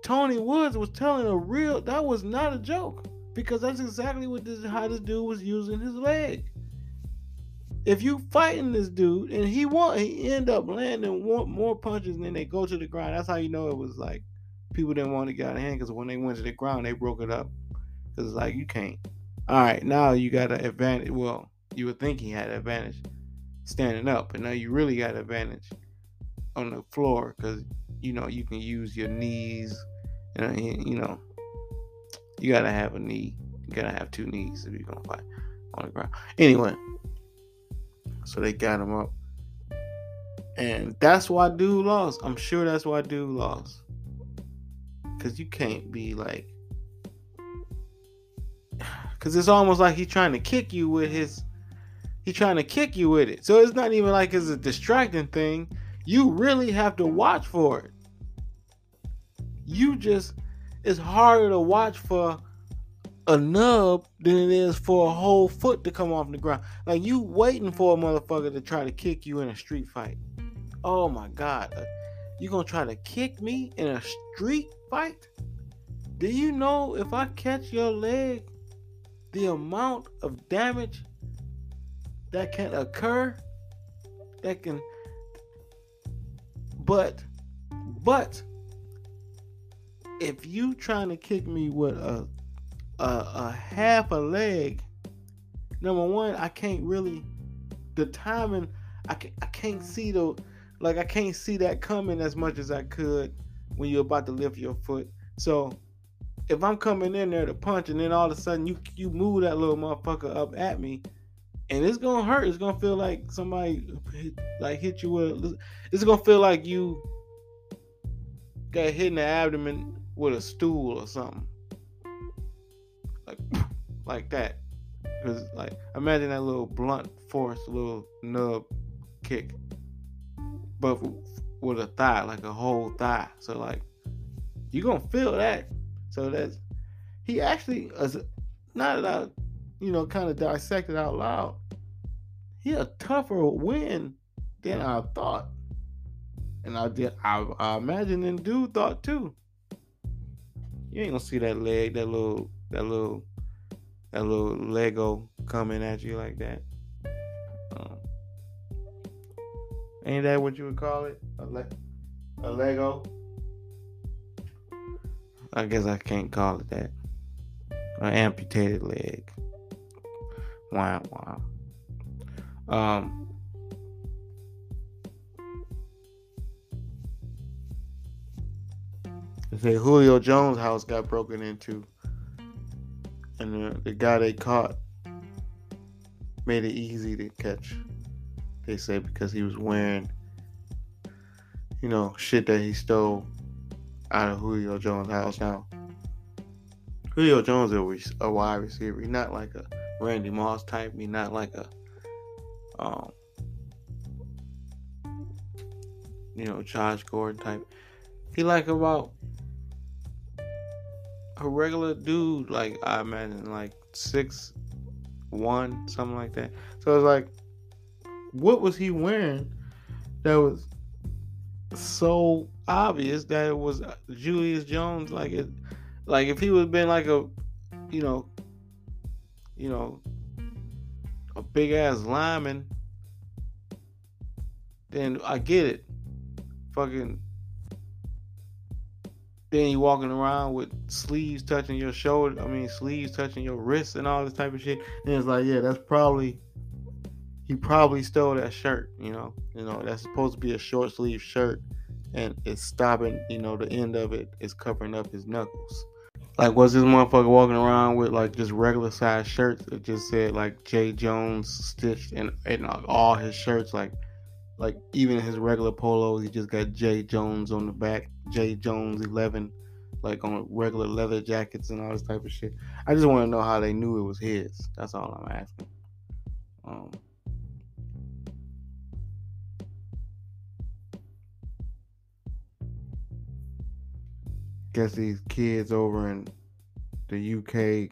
Speaker 1: Tony Woods was telling a real that was not a joke because that's exactly what this how this dude was using his leg. If you fighting this dude and he want he end up landing more, more punches and then they go to the ground. That's how you know it was like people didn't want to get out of hand because when they went to the ground they broke it up because it's like you can't. All right, now you got an advantage. Well, you would think he had an advantage standing up, but now you really got an advantage on the floor because you know you can use your knees and you know you gotta have a knee. You gotta have two knees if you're gonna fight on the ground. Anyway so they got him up. And that's why dude lost. I'm sure that's why dude lost. Because you can't be like because it's almost like he's trying to kick you with his he's trying to kick you with it. So it's not even like it's a distracting thing. You really have to watch for it. You just, it's harder to watch for a nub than it is for a whole foot to come off the ground. Like you waiting for a motherfucker to try to kick you in a street fight. Oh my God. Uh, you gonna try to kick me in a street fight? Do you know if I catch your leg, the amount of damage that can occur? That can but, but, if you trying to kick me with a, a, a half a leg, number one, I can't really, the timing, I can't, I can't see the, like I can't see that coming as much as I could when you're about to lift your foot. So if I'm coming in there to punch and then all of a sudden you you move that little motherfucker up at me, and it's gonna hurt. It's gonna feel like somebody hit, like hit you with. It's gonna feel like you got hit in the abdomen with a stool or something, like like that. Cause like imagine that little blunt force, little nub kick, but with a thigh, like a whole thigh. So like you gonna feel that. So that's he actually as not that I you know, kind of dissected out loud, he a tougher win than I thought. And I did I, I imagine and dude thought too. You ain't gonna see that leg, that little that little that little Lego coming at you like that. Um, ain't that what you would call it? A, le- a Lego? I guess I can't call it that. An amputated leg. Wow, wow. Um, say Julio Jones' house got broken into, and the, the guy they caught made it easy to catch. They say because he was wearing, you know, shit that he stole out of Julio Jones' house. Now, Julio Jones is a wide receiver, He's not like a Randy Moss type. He not like a, um, you know, Josh Gordon type. He like about a regular dude, like I imagine, like six one, something like that. So it's like, what was he wearing that was so obvious that it was Julius Jones? Like it, like if he was been like a, you know, you know, a big ass lineman, then I get it. Fucking then you walking around with sleeves touching your shoulder, I mean sleeves touching your wrists and all this type of shit. And it's like, yeah, that's probably he probably stole that shirt, you know. You know, that's supposed to be a short sleeve shirt and it's stopping, you know, the end of it is covering up his knuckles. Like, was this motherfucker walking around with like just regular size shirts that just said like J Jones stitched in, in all his shirts? Like, like even his regular polos, he just got J Jones on the back, J Jones 11, like on regular leather jackets and all this type of shit. I just want to know how they knew it was his. That's all I'm asking. Um, guess these kids over in the UK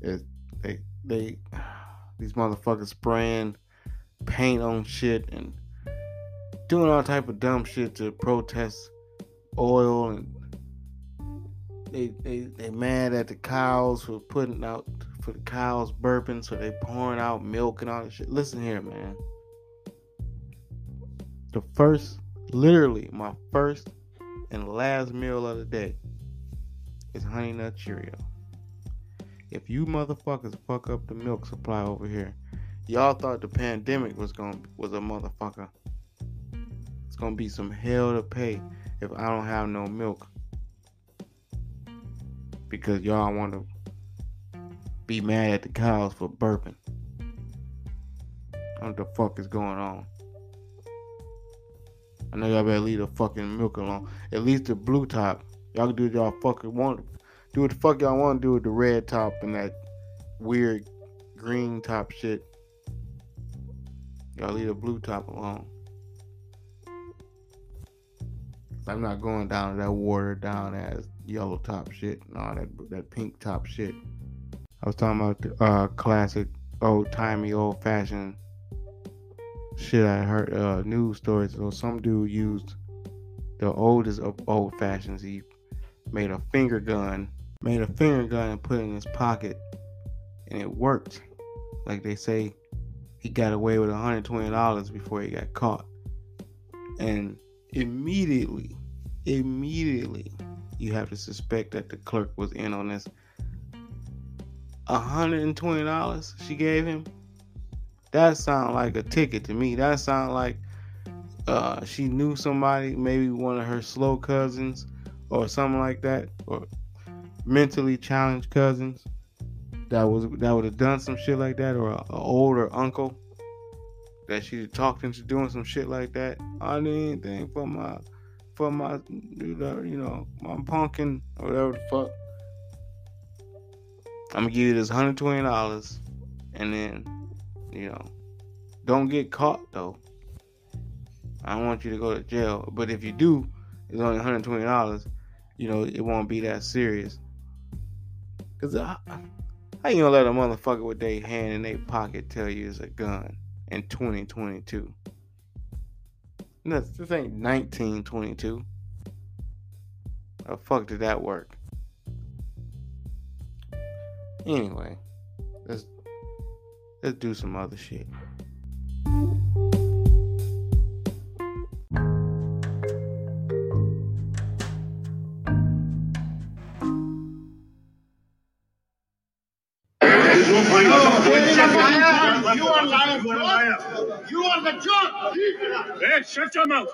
Speaker 1: is they they these motherfuckers spraying paint on shit and doing all type of dumb shit to protest oil and they they they mad at the cows for putting out for the cows burping so they pouring out milk and all this shit. Listen here, man. The first literally my first and last meal of the day is Honey Nut Cheerio. If you motherfuckers fuck up the milk supply over here, y'all thought the pandemic was gonna was a motherfucker. It's gonna be some hell to pay if I don't have no milk. Because y'all wanna be mad at the cows for burping. What the fuck is going on? I know y'all better leave the fucking milk alone. At least the blue top. Y'all can do what y'all fucking want. Do what the fuck y'all want to do with the red top and that weird green top shit. Y'all leave the blue top alone. I'm not going down that watered down as yellow top shit all that that pink top shit. I was talking about the uh, classic, old timey, old fashioned shit. I heard uh, news stories. So some dude used the oldest of old fashions. He made a finger gun, made a finger gun and put it in his pocket, and it worked. Like they say, he got away with $120 before he got caught. And immediately, immediately, you have to suspect that the clerk was in on this. $120 she gave him? That sound like a ticket to me. That sound like uh, she knew somebody, maybe one of her slow cousins or something like that, or mentally challenged cousins that was that would have done some shit like that, or an older uncle that she talked into doing some shit like that. I need anything for my for my you know my pumpkin or whatever the fuck. I'm gonna give you this hundred twenty dollars, and then you know don't get caught though. I don't want you to go to jail, but if you do, it's only hundred twenty dollars. You know it won't be that serious. Cause I, how you gonna let a motherfucker with their hand in their pocket tell you it's a gun in 2022? No, this ain't 1922. How the fuck did that work? Anyway, let's let's do some other shit.
Speaker 10: Shut your mouth.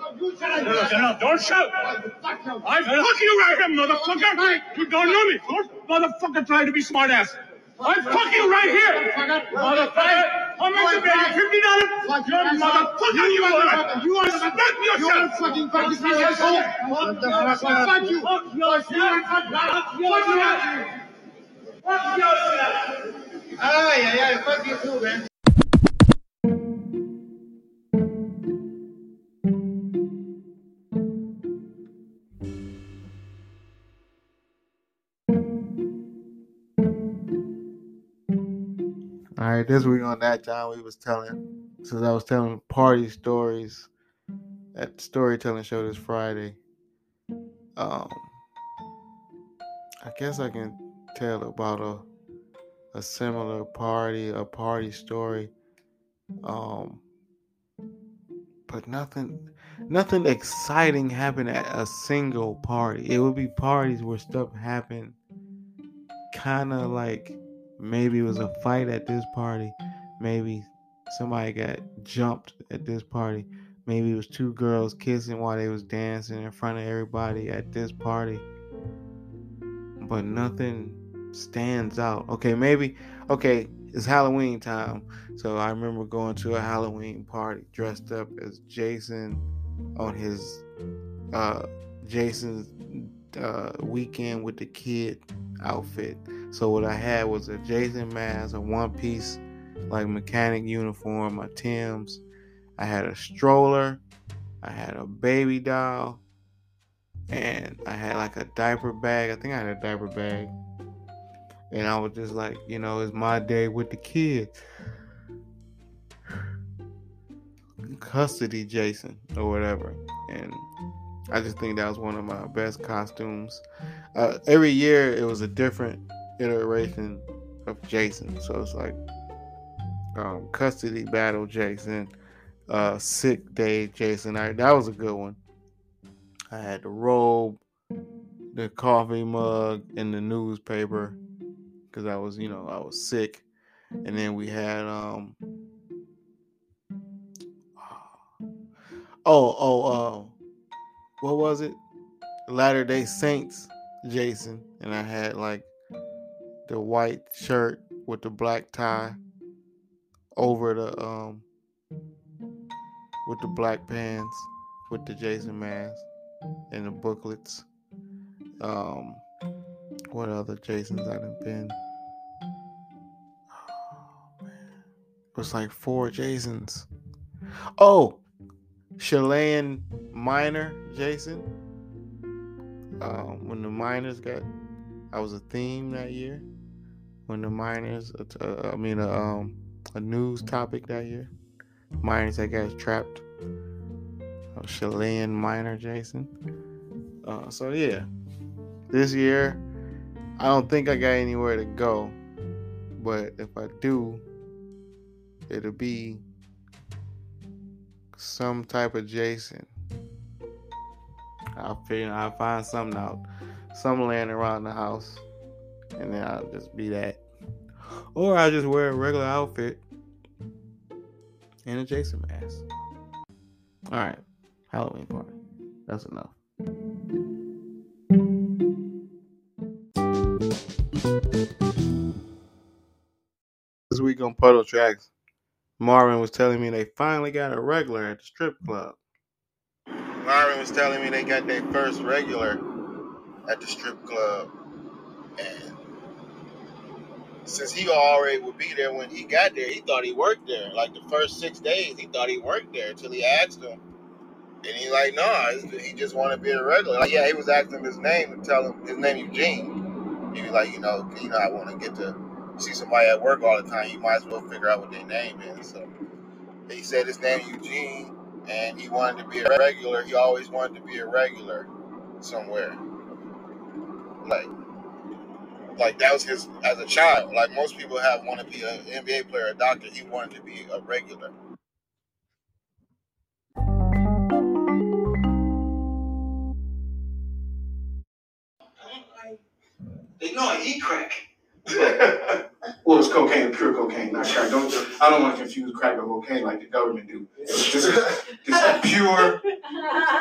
Speaker 10: Don't shout. I'm fucking you right here, motherfucker. You don't know me. Don't motherfucker try to be smart ass. I'm fucking right here. Motherfucker. How much you pay? Fifty dollars? You motherfucker. You are. You are. Respect yourself. You are fucking fucking asshole. Fuck? Fuck you. Fuck yourself. Fuck yourself. Fuck yourself. Ay, ay, ay. Fuck you too, man.
Speaker 1: This week on that John, we was telling, since I was telling party stories at the storytelling show this Friday. Um, I guess I can tell about a a similar party, a party story. Um, but nothing, nothing exciting happened at a single party. It would be parties where stuff happened, kind of like maybe it was a fight at this party, maybe somebody got jumped at this party, maybe it was two girls kissing while they was dancing in front of everybody at this party. But nothing stands out. Okay, maybe okay, it's Halloween time. So I remember going to a Halloween party dressed up as Jason on his uh Jason's uh, weekend with the kid outfit. So what I had was a Jason mask, a one piece like mechanic uniform, my Tim's. I had a stroller, I had a baby doll, and I had like a diaper bag. I think I had a diaper bag. And I was just like, you know, it's my day with the kids. Custody Jason or whatever. And I just think that was one of my best costumes. Uh, every year it was a different iteration of Jason. So it's like um, custody battle Jason, uh, sick day Jason. I, that was a good one. I had the robe, the coffee mug, and the newspaper because I was, you know, I was sick. And then we had um oh oh uh what was it? Latter Day Saints Jason, and I had like the white shirt with the black tie over the um with the black pants with the Jason mask and the booklets. Um what other Jasons I done been? Oh. It was like four Jasons. Oh, Chilean Miner Jason. Um, when the miners got, I was a theme that year. When the miners, uh, uh I mean, uh, um, a news topic that year. Miners that got trapped. Uh, Chilean miner, Jason. Uh, so yeah, this year I don't think I got anywhere to go, but if I do, it'll be some type of Jason. I'll figure I'll find something out, some laying around the house, and then I'll just be that. Or I'll just wear a regular outfit and a Jason mask. Alright, Halloween party. That's enough. This week on Puddle Tracks, Marvin was telling me they finally got a regular at the strip club. Marvin was telling me they got their first regular at the strip club. And since he already would be there when he got there, he thought he worked there. Like the first six days, he thought he worked there until he asked him. And he's like, no, nah, he just wanted to be a regular. Like, yeah, he was asking him his name and tell him his name Eugene. He was like, you know, you know, I want to get to see somebody at work all the time. You might as well figure out what their name is. So he said his name Eugene, and he wanted to be a regular. He always wanted to be a regular somewhere. Like, like that was his as a child. Like most people have want to be an NBA player, a doctor. He wanted to be a regular.
Speaker 11: They know I eat crack. well, it's cocaine, pure cocaine, not crack. Don't I don't want to confuse crack with cocaine like the government do. This is, this is pure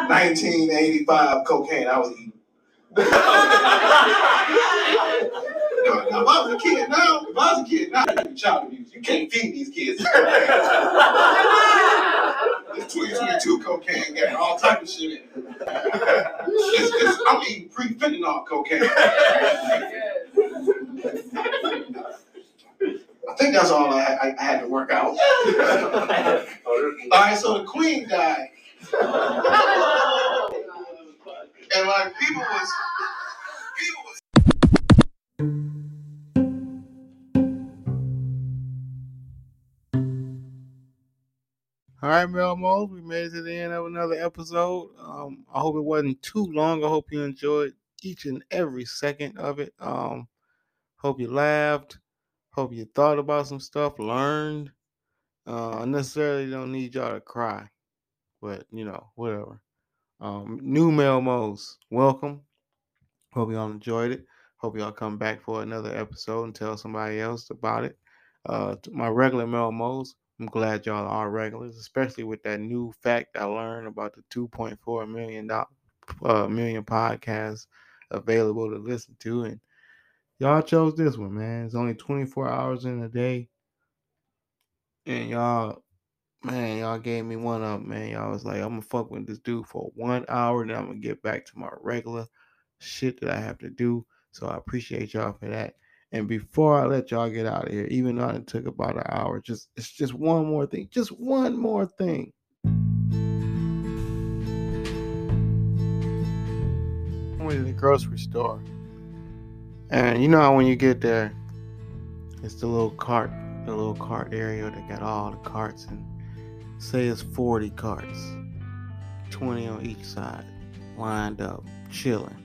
Speaker 11: 1985 cocaine I was eating. No, if I was a kid now, if I was a kid now, it'd be child abuse. You can't feed these kids. It's 2022 cocaine got all type of shit in it. It's, it's, I'm eating pre-fentanyl cocaine. I think that's all I, I, I had to work out. all right, so the queen died. and like people was people was
Speaker 1: All right, Melmos, we made it to the end of another episode. Um, I hope it wasn't too long. I hope you enjoyed each and every second of it. Um, hope you laughed. Hope you thought about some stuff, learned. Uh, I necessarily don't need y'all to cry, but you know, whatever. Um, new Melmos, welcome. Hope y'all enjoyed it. Hope y'all come back for another episode and tell somebody else about it. Uh, my regular Melmos, I'm glad y'all are regulars, especially with that new fact I learned about the 2.4 million dollar uh, million podcasts available to listen to, and y'all chose this one, man. It's only 24 hours in a day, and y'all, man, y'all gave me one up, man. Y'all was like, I'm gonna fuck with this dude for one hour, then I'm gonna get back to my regular shit that I have to do. So I appreciate y'all for that. And before I let y'all get out of here, even though it took about an hour, just it's just one more thing. Just one more thing. I went to the grocery store. And you know how when you get there, it's the little cart, the little cart area that got all the carts and say it's 40 carts, 20 on each side, lined up, chilling.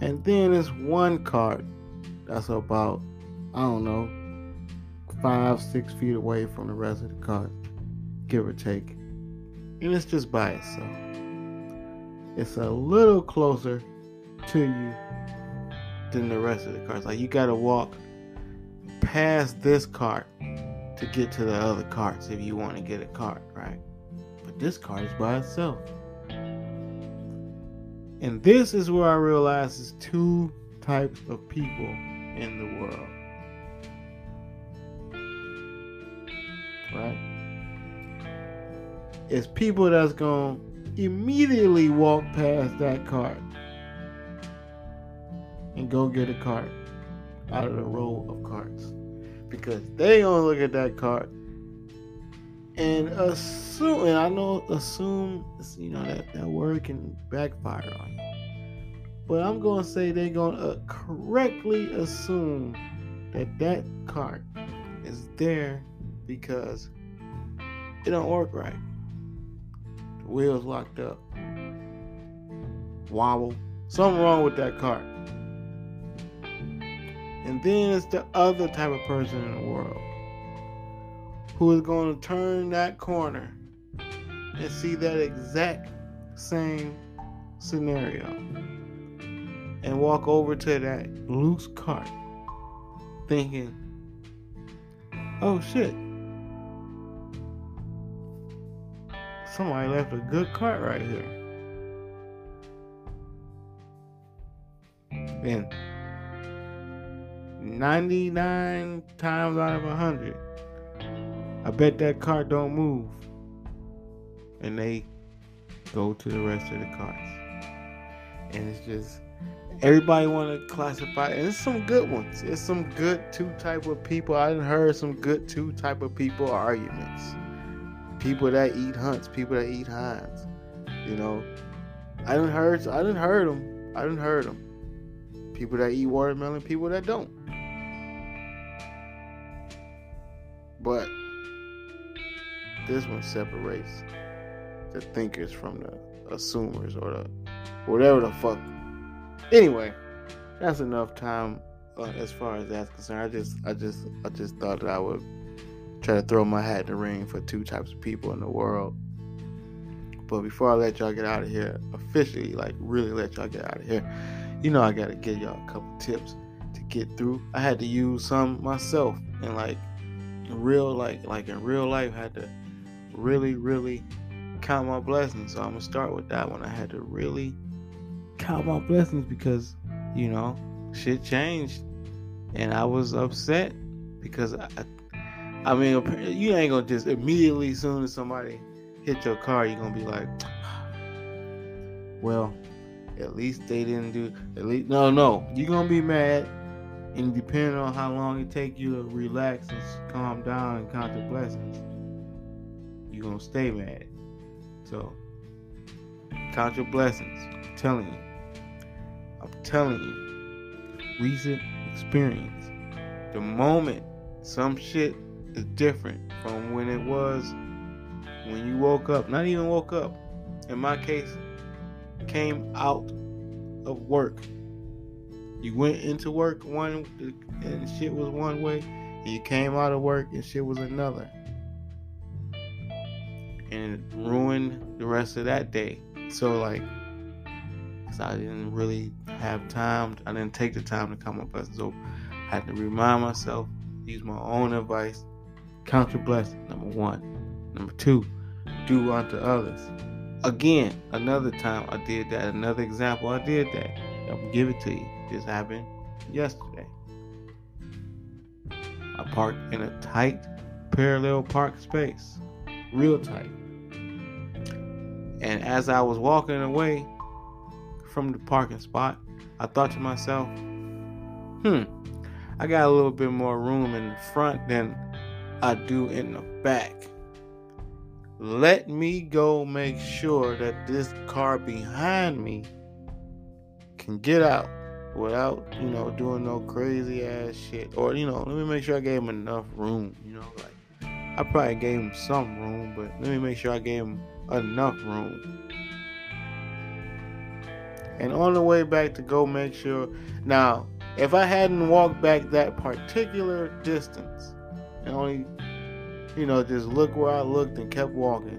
Speaker 1: And then it's one cart that's about, I don't know, five, six feet away from the rest of the cart, give or take. And it's just by itself. It's a little closer to you than the rest of the carts. Like you gotta walk past this cart to get to the other carts if you want to get a cart, right? But this cart is by itself. And this is where I realize there's two types of people in the world. Right? It's people that's going to immediately walk past that cart and go get a cart out of the row of carts because they gonna look at that cart and assume and I know assume you know that, that word can backfire on you. But I'm gonna say they're gonna uh, correctly assume that that cart is there because it don't work right. The wheels locked up. Wobble. Something wrong with that cart. And then it's the other type of person in the world who is going to turn that corner and see that exact same scenario and walk over to that loose cart thinking, oh shit, somebody left a good cart right here. And 99 times out of 100, I bet that cart don't move. And they go to the rest of the carts. And it's just everybody want to classify and it's some good ones. It's some good two type of people. I didn't heard some good two type of people arguments. People that eat Hunt's, people that eat Heinz. You know, I didn't heard I didn't heard them. I didn't heard them. People that eat watermelon, people that don't. But this one separates the thinkers from the assumers or the whatever the fuck. Anyway, that's enough time uh, as far as that's concerned. I just, I just, I just thought that I would try to throw my hat in the ring for two types of people in the world. But before I let y'all get out of here, officially, like really let y'all get out of here, you know I gotta give y'all a couple tips to get through. I had to use some myself and like real like like in real life had to really really count my blessings. So I'm gonna start with that one. I had to really count my blessings because you know shit changed, and I was upset because I, I mean you ain't gonna just immediately soon as somebody hit your car, you're gonna be like, well, at least they didn't do at least no no you're gonna be mad and depending on how long it take you to relax and calm down and count your blessings, you're gonna stay mad. So count your blessings. I'm telling you. I'm telling you. Recent experience. The moment some shit is different from when it was when you woke up. Not even woke up. In my case, came out of work you went into work one and shit was one way, and you came out of work and shit was another. And ruined the rest of that day. So like cause I didn't really have time. I didn't take the time to come up with So I had to remind myself, use my own advice, count your blessings, number one. Number two, do unto others. Again, another time I did that. Another example, I did that. I'll give it to you. This happened yesterday. I parked in a tight parallel park space, real tight. And as I was walking away from the parking spot, I thought to myself, hmm, I got a little bit more room in the front than I do in the back. Let me go make sure that this car behind me can get out without, you know, doing no crazy ass shit. Or, you know, let me make sure I gave him enough room, you know, like I probably gave him some room, but let me make sure I gave him enough room. And on the way back to go make sure. Now, if I hadn't walked back that particular distance and only, you know, just look where I looked and kept walking,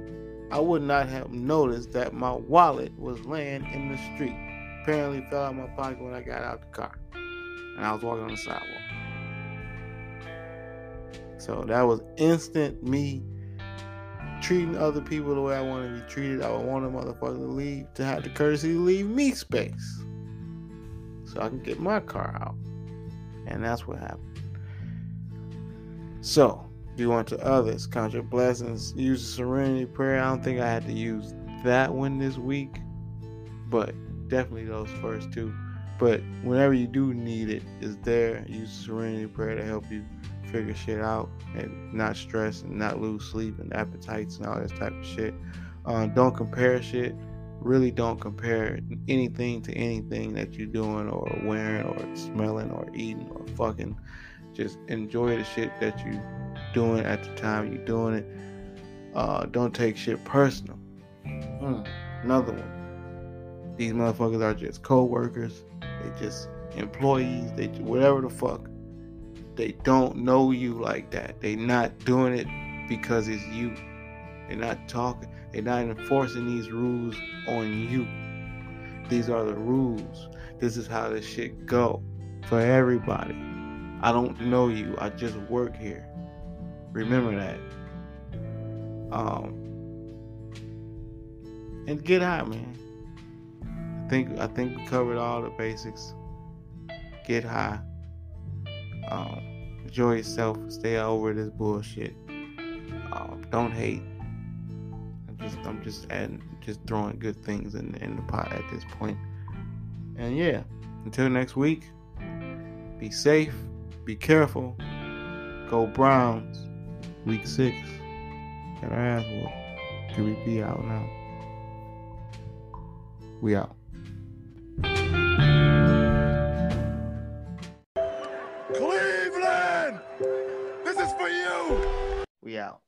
Speaker 1: I would not have noticed that my wallet was laying in the street. Apparently fell out my pocket when I got out the car. And I was walking on the sidewalk. So that was instant me treating other people the way I want to be treated. I would want a motherfucker to leave to have the courtesy to leave me space. So I can get my car out. And that's what happened. So, do unto others, count your blessings, use the serenity prayer. I don't think I had to use that one this week, but definitely those first two. But whenever you do need it, it's there. Use serenity prayer to help you figure shit out and not stress and not lose sleep and appetites and all this type of shit. Uh, don't compare shit. Really don't compare anything to anything that you're doing or wearing or smelling or eating or fucking. Just enjoy the shit that you're doing at the time you're doing it. Uh, don't take shit personal. Hmm. Another one. These motherfuckers are just co-workers. They just employees. They whatever the fuck. They don't know you like that. They not doing it because it's you. They're not talking. They're not enforcing these rules on you. These are the rules. This is how this shit go for everybody. I don't know you. I just work here. Remember that. Um, and get out, man. I think I think we covered all the basics. Get high. Um, enjoy yourself. Stay over this bullshit. Um, don't hate. I'm just I'm just adding just throwing good things in in the pot at this point. And yeah, until next week. Be safe. Be careful. Go Browns. Week six. Got our ass whooped. Can we be out now? We out.
Speaker 12: Cleveland! This is for you!
Speaker 1: We out.